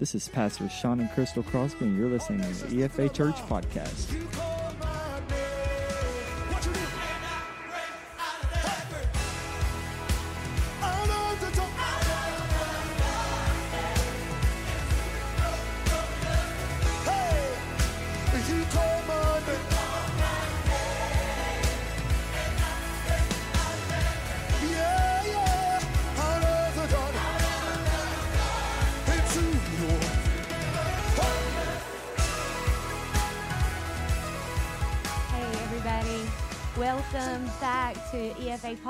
This is Pastor Sean and Crystal Crosby, and you're listening to the EFA Church Podcast.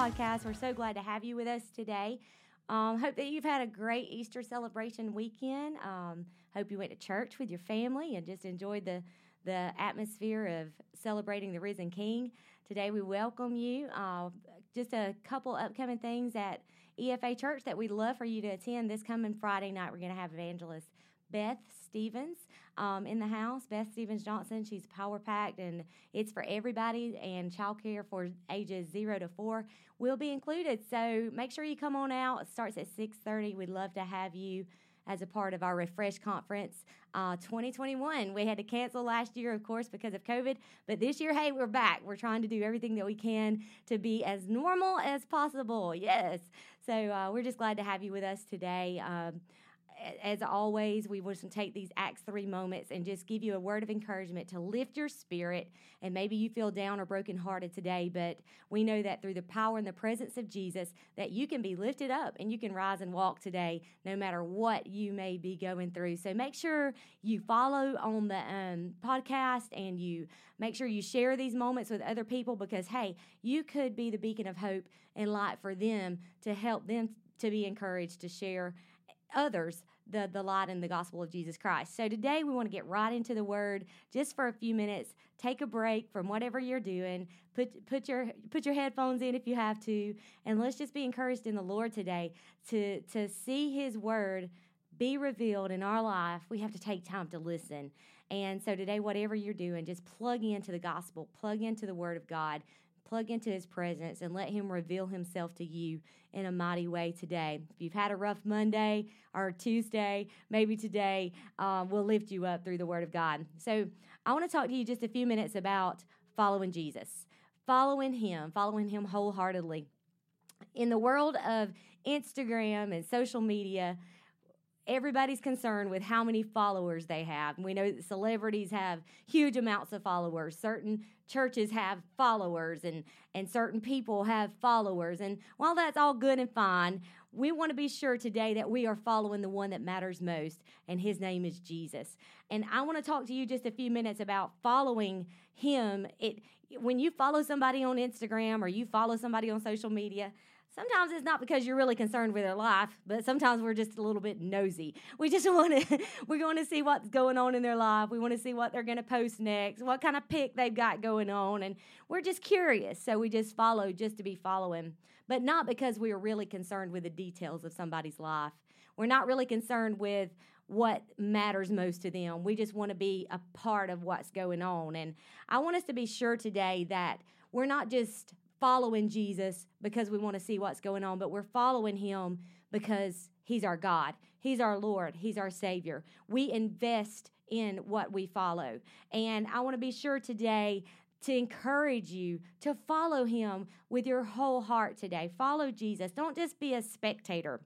Podcast. We're so glad to have you with us today. Um, hope that you've had a great Easter celebration weekend. Um, hope you went to church with your family and just enjoyed the, the atmosphere of celebrating the risen King. Today, we welcome you. Uh, just a couple upcoming things at EFA Church that we'd love for you to attend this coming Friday night. We're going to have evangelist Beth Stevens um, in the house. Beth Stevens Johnson. She's power packed and it's for everybody. And childcare for ages zero to four will be included. So make sure you come on out. It starts at six thirty. We'd love to have you as a part of our Refresh Conference uh, 2021. We had to cancel last year, of course, because of COVID, but this year, hey, we're back. We're trying to do everything that we can to be as normal as possible. Yes. So uh, we're just glad to have you with us today. Um, as always, we want to take these Acts 3 moments and just give you a word of encouragement to lift your spirit. And maybe you feel down or brokenhearted today, but we know that through the power and the presence of Jesus, that you can be lifted up and you can rise and walk today, no matter what you may be going through. So make sure you follow on the um, podcast and you make sure you share these moments with other people because, hey, you could be the beacon of hope and light for them to help them to be encouraged to share others the, the light and the gospel of Jesus Christ. So today we want to get right into the word just for a few minutes. Take a break from whatever you're doing. Put put your put your headphones in if you have to, and let's just be encouraged in the Lord today to to see his word be revealed in our life. We have to take time to listen. And so today whatever you're doing, just plug into the gospel, plug into the word of God plug into his presence and let him reveal himself to you in a mighty way today. If you've had a rough Monday or Tuesday, maybe today um, we'll lift you up through the word of God. So I want to talk to you just a few minutes about following Jesus, following him, following him wholeheartedly. In the world of Instagram and social media, everybody's concerned with how many followers they have. We know that celebrities have huge amounts of followers. Certain churches have followers and and certain people have followers. And while that's all good and fine, we want to be sure today that we are following the one that matters most, and his name is Jesus. And I want to talk to you just a few minutes about following him. It when you follow somebody on Instagram or you follow somebody on social media, sometimes it's not because you're really concerned with their life, but sometimes we're just a little bit nosy. We just want to we're going to see what's going on in their life. We want to see what they're going to post next, what kind of pic they've got going on, and we're just curious. So we just follow just to be following, but not because we are really concerned with the details of somebody's life. We're not really concerned with what matters most to them. We just want to be a part of what's going on. And I want us to be sure today that we're not just following Jesus because we want to see what's going on, but we're following him because he's our God, he's our Lord, he's our Savior. We invest in what we follow. And I want to be sure today to encourage you to follow him with your whole heart today. Follow Jesus. Don't just be a spectator.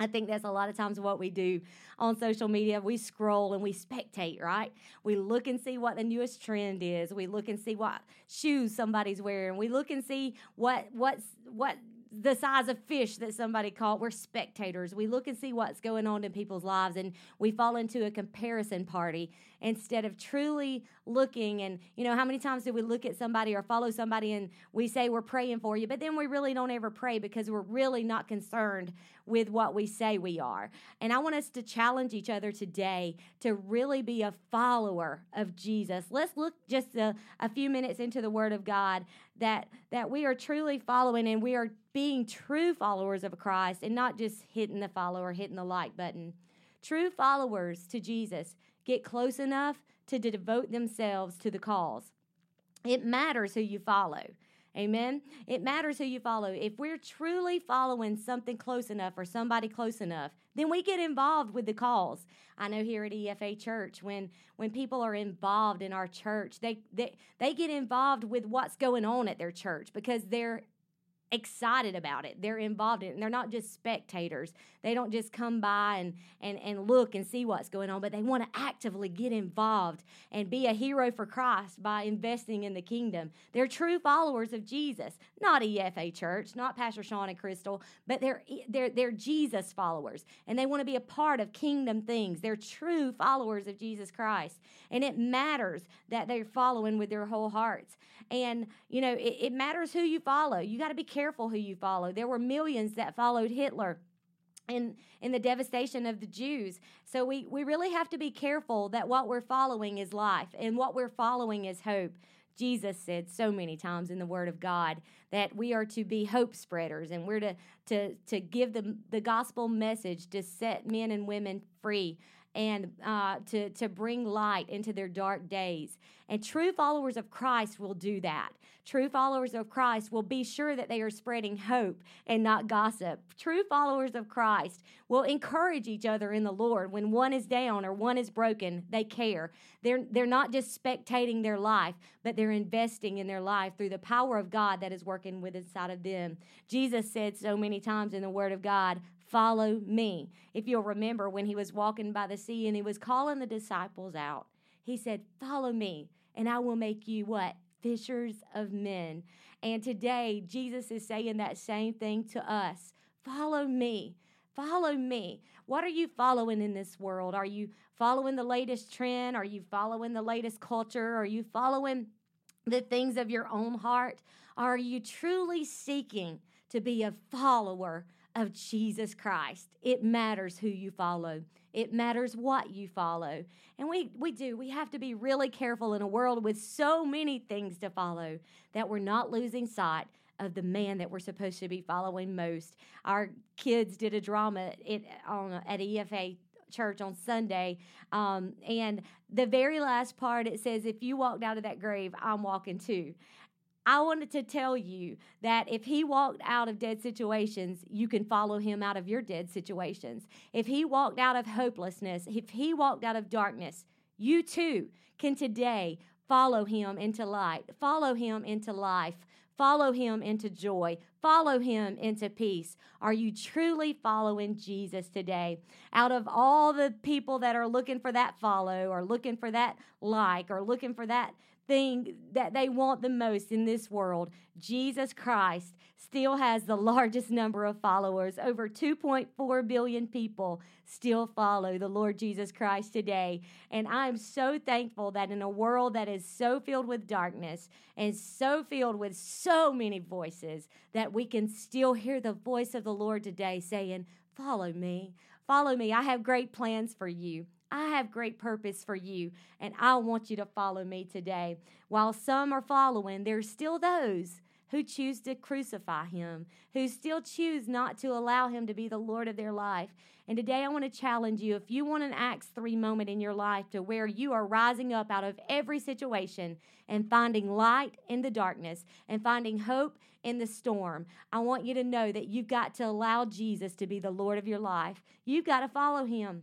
I think that's a lot of times what we do on social media. We scroll and we spectate, right? We look and see what the newest trend is. We look and see what shoes somebody's wearing. We look and see what what's what the size of fish that somebody caught. We're spectators. We look and see what's going on in people's lives and we fall into a comparison party instead of truly looking and you know how many times do we look at somebody or follow somebody and we say we're praying for you but then we really don't ever pray because we're really not concerned with what we say we are and i want us to challenge each other today to really be a follower of jesus let's look just a, a few minutes into the word of god that that we are truly following and we are being true followers of christ and not just hitting the follow or hitting the like button true followers to jesus get close enough to devote themselves to the cause. It matters who you follow. Amen. It matters who you follow. If we're truly following something close enough or somebody close enough, then we get involved with the cause. I know here at EFA Church, when when people are involved in our church, they they, they get involved with what's going on at their church because they're excited about it. They're involved in it. And they're not just spectators. They don't just come by and, and, and look and see what's going on, but they want to actively get involved and be a hero for Christ by investing in the kingdom. They're true followers of Jesus, not EFA Church, not Pastor Sean and Crystal, but they're, they're, they're Jesus followers. And they want to be a part of kingdom things. They're true followers of Jesus Christ. And it matters that they're following with their whole hearts. And, you know, it, it matters who you follow. You got to be careful who you follow. There were millions that followed Hitler in, in the devastation of the Jews. So we, we really have to be careful that what we're following is life and what we're following is hope. Jesus said so many times in the Word of God that we are to be hope spreaders and we're to, to, to give the, the gospel message to set men and women free and uh, to, to bring light into their dark days. And true followers of Christ will do that. True followers of Christ will be sure that they are spreading hope and not gossip. True followers of Christ will encourage each other in the Lord. When one is down or one is broken, they care. They're, they're not just spectating their life, but they're investing in their life through the power of God that is working with inside of them. Jesus said so many times in the Word of God, Follow me. If you'll remember when he was walking by the sea and he was calling the disciples out, he said, Follow me, and I will make you what? Fishers of men. And today, Jesus is saying that same thing to us. Follow me. Follow me. What are you following in this world? Are you following the latest trend? Are you following the latest culture? Are you following the things of your own heart? Are you truly seeking to be a follower of Jesus Christ. It matters who you follow. It matters what you follow. And we, we do. We have to be really careful in a world with so many things to follow that we're not losing sight of the man that we're supposed to be following most. Our kids did a drama it, on, at EFA church on Sunday. Um, and the very last part, it says, If you walked out of that grave, I'm walking too. I wanted to tell you that if he walked out of dead situations, you can follow him out of your dead situations. If he walked out of hopelessness, if he walked out of darkness, you too can today follow him into light, follow him into life, follow him into joy, follow him into peace. Are you truly following Jesus today? Out of all the people that are looking for that follow or looking for that like or looking for that thing that they want the most in this world, Jesus Christ still has the largest number of followers. Over 2.4 billion people still follow the Lord Jesus Christ today. And I'm so thankful that in a world that is so filled with darkness and so filled with so many voices, that we can still hear the voice of the Lord today saying, Follow me. Follow me. I have great plans for you. I have great purpose for you, and I want you to follow me today. While some are following, there's still those who choose to crucify him, who still choose not to allow him to be the Lord of their life. And today I want to challenge you if you want an Acts 3 moment in your life to where you are rising up out of every situation and finding light in the darkness and finding hope in the storm, I want you to know that you've got to allow Jesus to be the Lord of your life. You've got to follow him.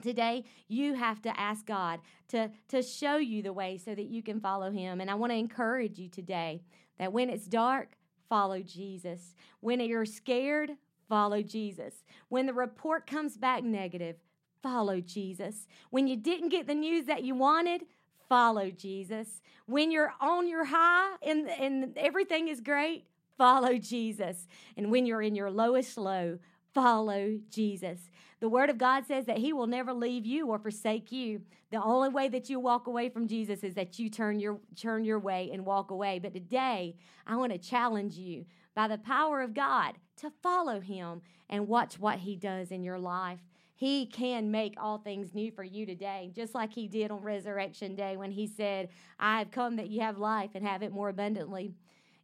Today, you have to ask God to, to show you the way so that you can follow Him. And I want to encourage you today that when it's dark, follow Jesus. When you're scared, follow Jesus. When the report comes back negative, follow Jesus. When you didn't get the news that you wanted, follow Jesus. When you're on your high and, and everything is great, follow Jesus. And when you're in your lowest low, follow Jesus. The Word of God says that He will never leave you or forsake you. The only way that you walk away from Jesus is that you turn your turn your way and walk away. But today, I want to challenge you by the power of God to follow Him and watch what He does in your life. He can make all things new for you today, just like He did on Resurrection Day when He said, I have come that you have life and have it more abundantly.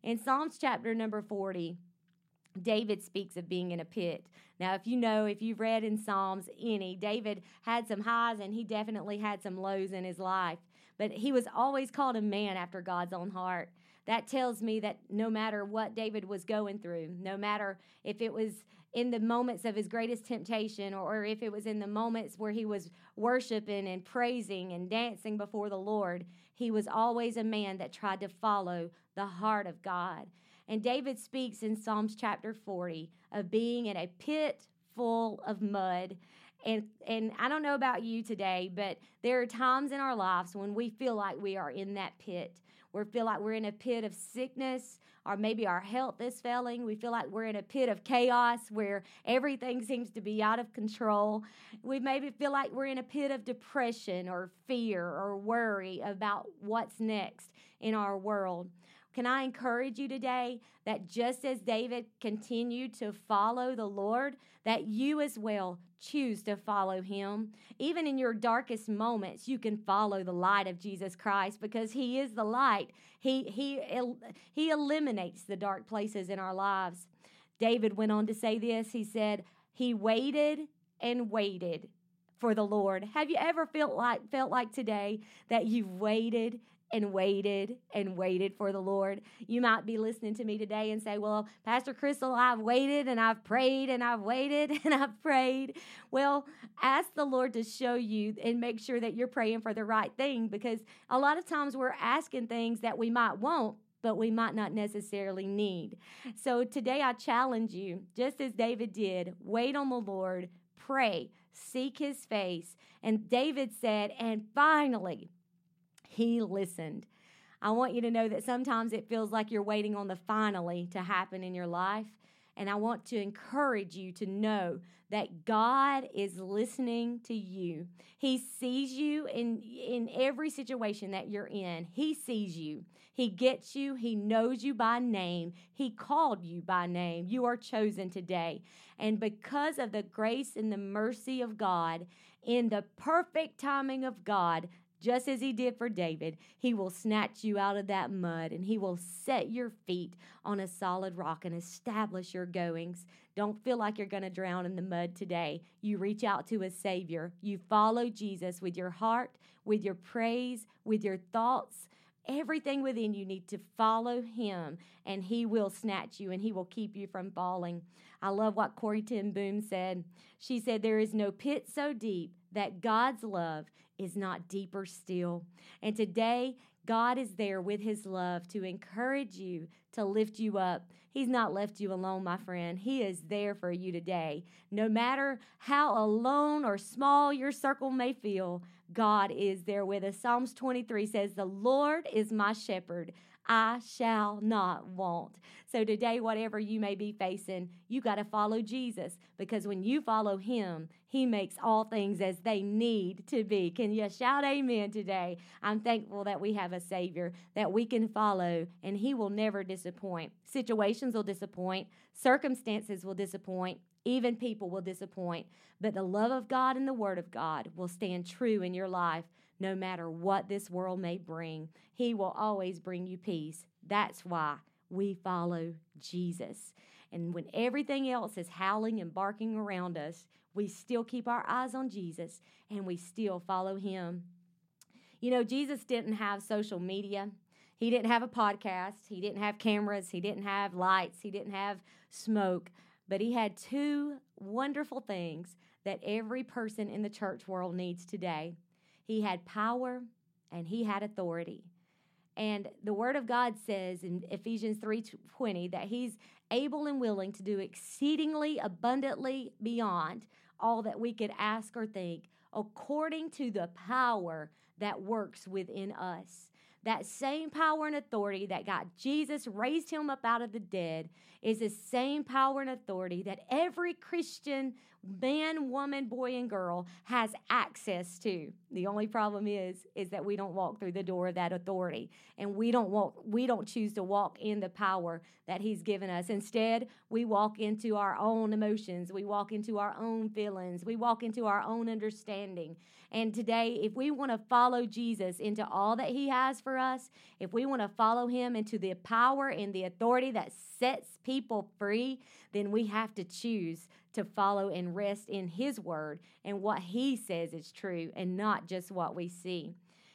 In Psalms chapter number 40, David speaks of being in a pit. Now, if you know, if you've read in Psalms any, David had some highs and he definitely had some lows in his life, but he was always called a man after God's own heart. that tells me that no matter what David was going through, no matter if it was in the moments of his greatest temptation or, if it was in the moments where he was worshiping and praising and dancing before the Lord, he was always a man that tried to follow the heart of God. And David speaks in Psalms chapter 40 of being in a pit full of mud. And, and I don't know about you today, but there are times in our lives when we feel like we are in that pit. We feel like we're in a pit of sickness, or maybe our health is failing. We feel like we're in a pit of chaos where everything seems to be out of control. We maybe feel like we're in a pit of depression or fear or worry about what's next in our world. Can I encourage you today that just as David continued to follow the Lord, that you as well choose to follow him. Even in your darkest moments, you can follow the light of Jesus Christ because he is the light. He he he eliminates the dark places in our lives. David went on to say this. He said, "He waited and waited for the Lord." Have you ever felt like felt like today that you've waited and waited and waited for the Lord. You might be listening to me today and say, Well, Pastor Crystal, I've waited and I've prayed and I've waited and I've prayed. Well, ask the Lord to show you and make sure that you're praying for the right thing because a lot of times we're asking things that we might want. But we might not necessarily need. So today I challenge you, just as David did, wait on the Lord, pray, seek his face. And David said, and finally, he listened. I want you to know that sometimes it feels like you're waiting on the finally to happen in your life. And I want to encourage you to know that God is listening to you. He sees you in, in every situation that you're in. He sees you. He gets you. He knows you by name. He called you by name. You are chosen today. And because of the grace and the mercy of God, in the perfect timing of God, just as he did for David, he will snatch you out of that mud and he will set your feet on a solid rock and establish your goings. Don't feel like you're going to drown in the mud today. You reach out to a Savior. You follow Jesus with your heart, with your praise, with your thoughts. Everything within you need to follow him, and he will snatch you and he will keep you from falling. I love what Corrie ten Boom said. She said, There is no pit so deep that God's love is not deeper still. And today, God is there with his love to encourage you, to lift you up. He's not left you alone, my friend. He is there for you today. No matter how alone or small your circle may feel, God is there with us. Psalms 23 says, The Lord is my shepherd. I shall not want. So today, whatever you may be facing, you got to follow Jesus because when you follow him, he makes all things as they need to be. Can you shout amen today? I'm thankful that we have a Savior that we can follow and he will never disappoint. Situations will disappoint, circumstances will disappoint, even people will disappoint, but the love of God and the Word of God will stand true in your life no matter what this world may bring. He will always bring you peace. That's why we follow Jesus. And when everything else is howling and barking around us, we still keep our eyes on Jesus and we still follow him. You know, Jesus didn't have social media. He didn't have a podcast. He didn't have cameras. He didn't have lights. He didn't have smoke. But he had two wonderful things that every person in the church world needs today. He had power and he had authority. And the word of God says in Ephesians 3:20 that he's able and willing to do exceedingly abundantly beyond all that we could ask or think according to the power that works within us. That same power and authority that got Jesus raised him up out of the dead is the same power and authority that every Christian man, woman, boy, and girl has access to. The only problem is, is that we don't walk through the door of that authority, and we don't walk. We don't choose to walk in the power that He's given us. Instead, we walk into our own emotions. We walk into our own feelings. We walk into our own understanding. And today, if we want to follow Jesus into all that He has for us, if we want to follow Him into the power and the authority that sets people free, then we have to choose to follow and rest in His word and what He says is true and not just what we see.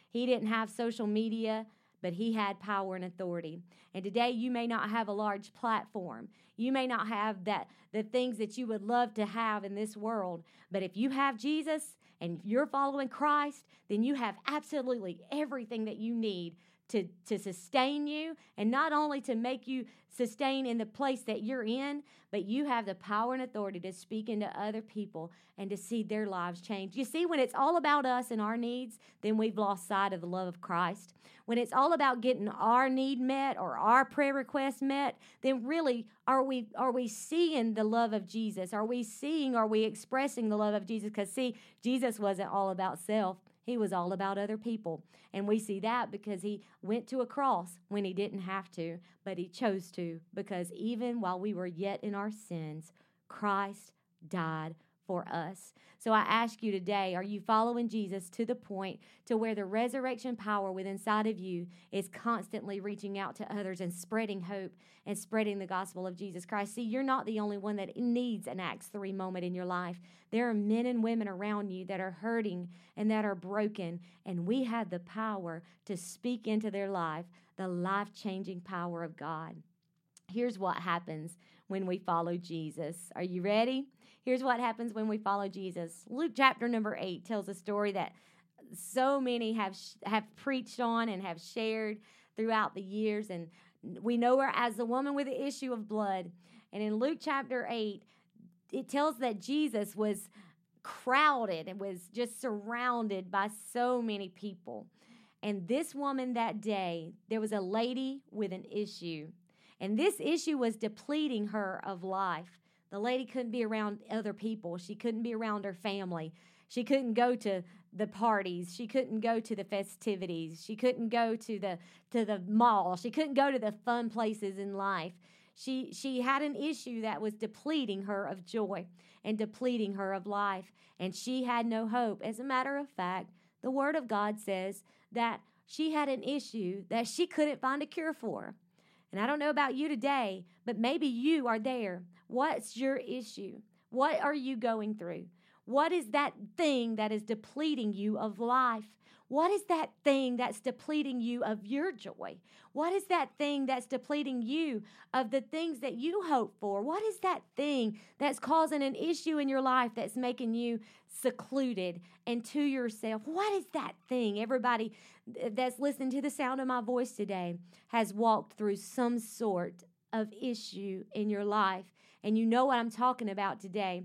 He didn't have social media but he had power and authority. And today you may not have a large platform. You may not have that the things that you would love to have in this world, but if you have Jesus and you're following Christ, then you have absolutely everything that you need to, to sustain you and not only to make you sustain in the place that you're in, but you have the power and authority to speak into other people and to see their lives change. You see, when it's all about us and our needs, then we've lost sight of the love of Christ. When it's all about getting our need met or our prayer request met, then really are we are we seeing the love of Jesus? Are we seeing, are we expressing the love of Jesus? Because see, Jesus wasn't all about self. He was all about other people. And we see that because he went to a cross when he didn't have to, but he chose to because even while we were yet in our sins, Christ died for us. So I ask you today, are you following Jesus to the point to where the resurrection power within inside of you is constantly reaching out to others and spreading hope and spreading the gospel of Jesus Christ? See, you're not the only one that needs an Acts 3 moment in your life. There are men and women around you that are hurting and that are broken, and we have the power to speak into their life the life-changing power of God. Here's what happens when we follow Jesus. Are you ready? Here's what happens when we follow Jesus. Luke chapter number 8 tells a story that so many have have preached on and have shared throughout the years and we know her as the woman with the issue of blood. And in Luke chapter 8, it tells that Jesus was crowded and was just surrounded by so many people. And this woman that day, there was a lady with an issue. And this issue was depleting her of life. The lady couldn't be around other people. She couldn't be around her family. She couldn't go to the parties. She couldn't go to the festivities. She couldn't go to the to the mall. She couldn't go to the fun places in life. She she had an issue that was depleting her of joy and depleting her of life, and she had no hope. As a matter of fact, the word of God says that she had an issue that she couldn't find a cure for. And I don't know about you today, but maybe you are there. What's your issue? What are you going through? What is that thing that is depleting you of life? What is that thing that's depleting you of your joy? What is that thing that's depleting you of the things that you hope for? What is that thing that's causing an issue in your life that's making you secluded and to yourself? What is that thing? Everybody that's listening to the sound of my voice today has walked through some sort of issue in your life, and you know what I'm talking about today.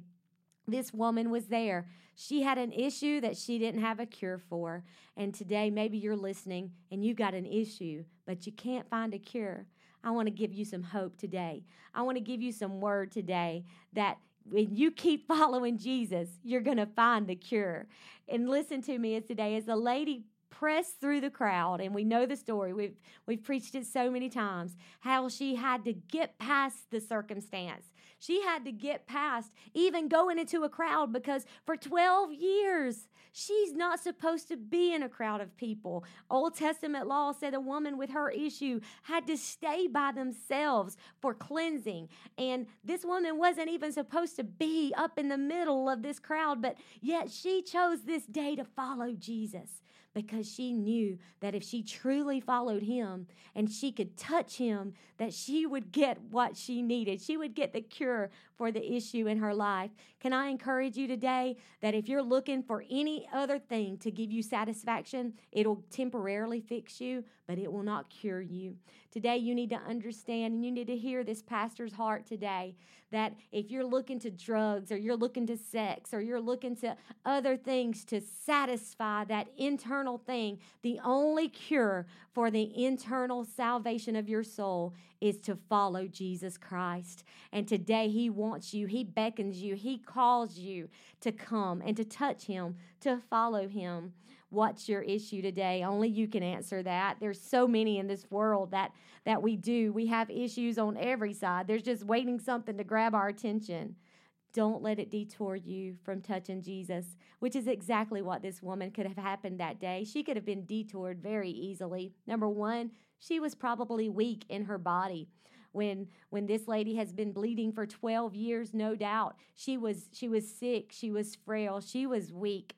This woman was there. She had an issue that she didn't have a cure for. And today, maybe you're listening and you've got an issue, but you can't find a cure. I want to give you some hope today. I want to give you some word today that when you keep following Jesus, you're going to find the cure. And listen to me as today, as the lady pressed through the crowd and we know the story we've we've preached it so many times how she had to get past the circumstance she had to get past even going into a crowd because for 12 years, she's not supposed to be in a crowd of people. Old Testament law said a woman with her issue had to stay by themselves for cleansing. And this woman wasn't even supposed to be up in the middle of this crowd, but yet she chose this day to follow Jesus because she knew that if she truly followed him and she could touch him, that she would get what she needed. She would get the cure for the issue in her life. Can I encourage you today that if you're looking for any other thing to give you satisfaction, it'll temporarily fix you, but it will not cure you. Today, you need to understand and you need to hear this pastor's heart today that if you're looking to drugs or you're looking to sex or you're looking to other things to satisfy that internal thing, the only cure for the internal salvation of your soul is to follow Jesus Christ. And today, He wants you, He beckons you, He calls you to come and to touch Him, to follow Him. What's your issue today? Only you can answer that. There's so many in this world that that we do. We have issues on every side. There's just waiting something to grab our attention. Don't let it detour you from touching Jesus, which is exactly what this woman could have happened that day. She could have been detoured very easily. Number 1, she was probably weak in her body when when this lady has been bleeding for 12 years no doubt she was she was sick she was frail she was weak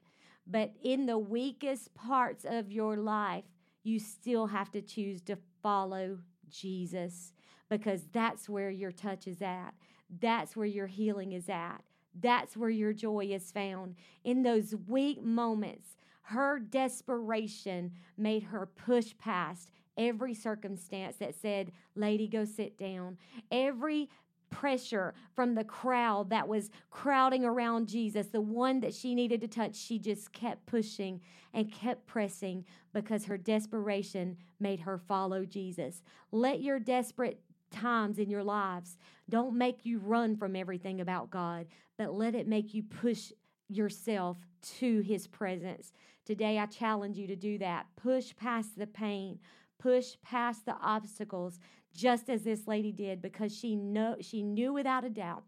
but in the weakest parts of your life, you still have to choose to follow Jesus because that's where your touch is at. That's where your healing is at. That's where your joy is found. In those weak moments, her desperation made her push past every circumstance that said, Lady, go sit down. Every pressure from the crowd that was crowding around Jesus, the one that she needed to touch, she just kept pushing and kept pressing because her desperation made her follow Jesus. Let your desperate times in your lives don't make you run from everything about God, but let it make you push yourself to his presence. Today I challenge you to do that. Push past the pain, push past the obstacles just as this lady did because she know she knew without a doubt.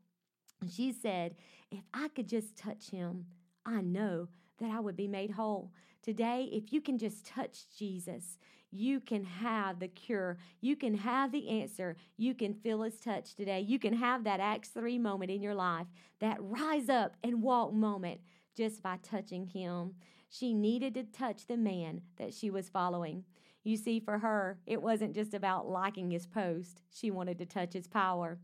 She said, "If I could just touch him, I know that I would be made whole." Today, if you can just touch Jesus, you can have the cure. You can have the answer. You can feel his touch today. You can have that Acts 3 moment in your life, that rise up and walk moment just by touching him. She needed to touch the man that she was following. You see, for her, it wasn't just about liking his post, she wanted to touch his power.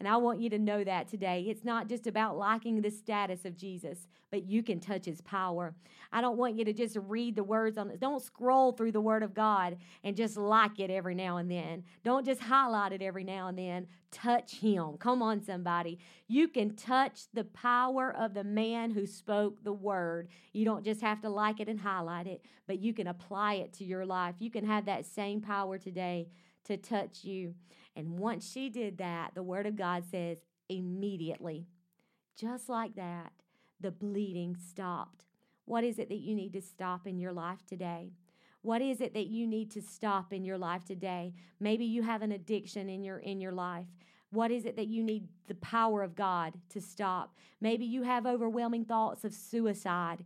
And I want you to know that today. It's not just about liking the status of Jesus, but you can touch his power. I don't want you to just read the words on it. Don't scroll through the word of God and just like it every now and then. Don't just highlight it every now and then. Touch him. Come on, somebody. You can touch the power of the man who spoke the word. You don't just have to like it and highlight it, but you can apply it to your life. You can have that same power today to touch you. And once she did that, the Word of God says, immediately, just like that, the bleeding stopped. What is it that you need to stop in your life today? What is it that you need to stop in your life today? Maybe you have an addiction in your in your life. What is it that you need the power of God to stop? Maybe you have overwhelming thoughts of suicide.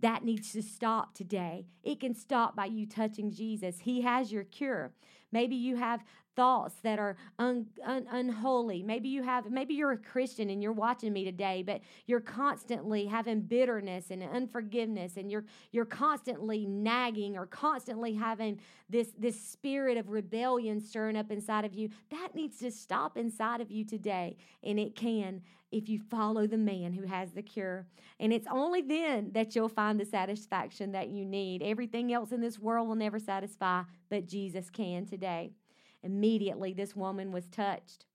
That needs to stop today. It can stop by you touching Jesus. He has your cure. Maybe you have thoughts that are un, un, unholy. Maybe you have maybe you're a Christian and you're watching me today, but you're constantly having bitterness and unforgiveness and you're you're constantly nagging or constantly having this this spirit of rebellion stirring up inside of you. That needs to stop inside of you today, and it can if you follow the man who has the cure. And it's only then that you'll find the satisfaction that you need. Everything else in this world will never satisfy, but Jesus can today. Immediately, this woman was touched.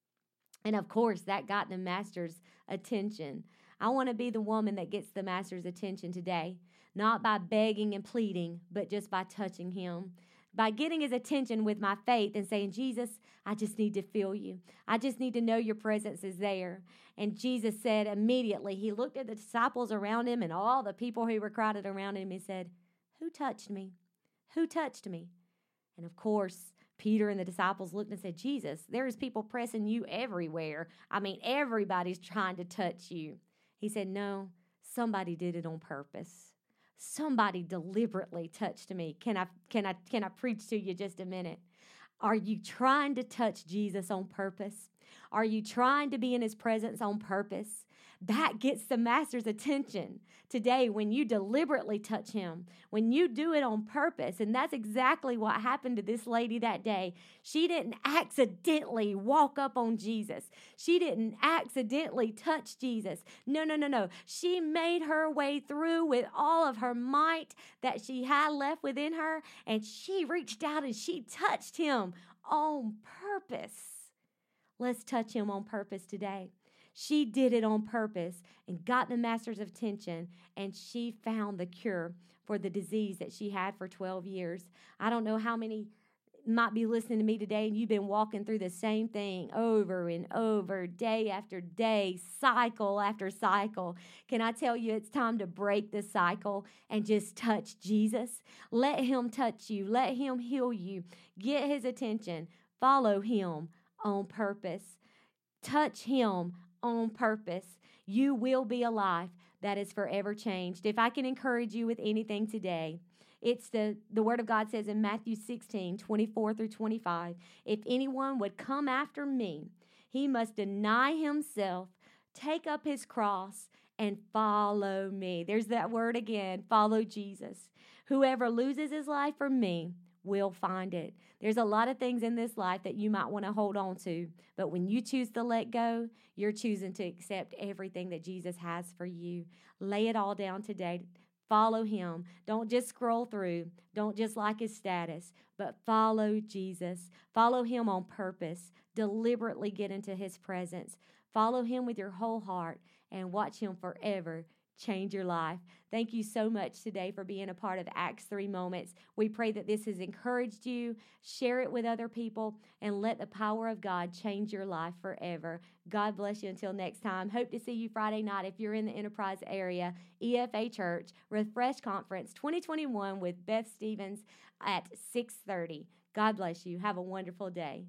And of course, that got the master's attention. I want to be the woman that gets the master's attention today, not by begging and pleading, but just by touching him. By getting his attention with my faith and saying, Jesus, I just need to feel you. I just need to know your presence is there. And Jesus said immediately, he looked at the disciples around him and all the people who were crowded around him and said, Who touched me? Who touched me? And of course, Peter and the disciples looked and said, Jesus, there's people pressing you everywhere. I mean, everybody's trying to touch you. He said, No, somebody did it on purpose. Somebody deliberately touched me. Can I can I can I preach to you just a minute? Are you trying to touch Jesus on purpose? Are you trying to be in his presence on purpose? That gets the master's attention today when you deliberately touch him, when you do it on purpose. And that's exactly what happened to this lady that day. She didn't accidentally walk up on Jesus, she didn't accidentally touch Jesus. No, no, no, no. She made her way through with all of her might that she had left within her, and she reached out and she touched him on purpose. Let's touch him on purpose today. She did it on purpose and got the master's attention, and she found the cure for the disease that she had for 12 years. I don't know how many might be listening to me today and you've been walking through the same thing over and over, day after day, cycle after cycle. Can I tell you it's time to break the cycle and just touch Jesus? Let Him touch you, let Him heal you, get His attention, follow Him on purpose, touch Him on purpose, you will be a life that is forever changed. If I can encourage you with anything today, it's the, the word of God says in Matthew 16, 24 through 25, if anyone would come after me, he must deny himself, take up his cross, and follow me. There's that word again follow Jesus. Whoever loses his life for me will find it. There's a lot of things in this life that you might want to hold on to, but when you choose to let go, you're choosing to accept everything that Jesus has for you. Lay it all down today. Follow him. Don't just scroll through. Don't just like his status, but follow Jesus. Follow him on purpose. Deliberately get into his presence. Follow him with your whole heart and watch him forever change your life. Thank you so much today for being a part of Acts 3 Moments. We pray that this has encouraged you. Share it with other people and let the power of God change your life forever. God bless you until next time. Hope to see you Friday night if you're in the Enterprise area. EFA Church Refresh Conference 2021 with Beth Stevens at 6:30. God bless you. Have a wonderful day.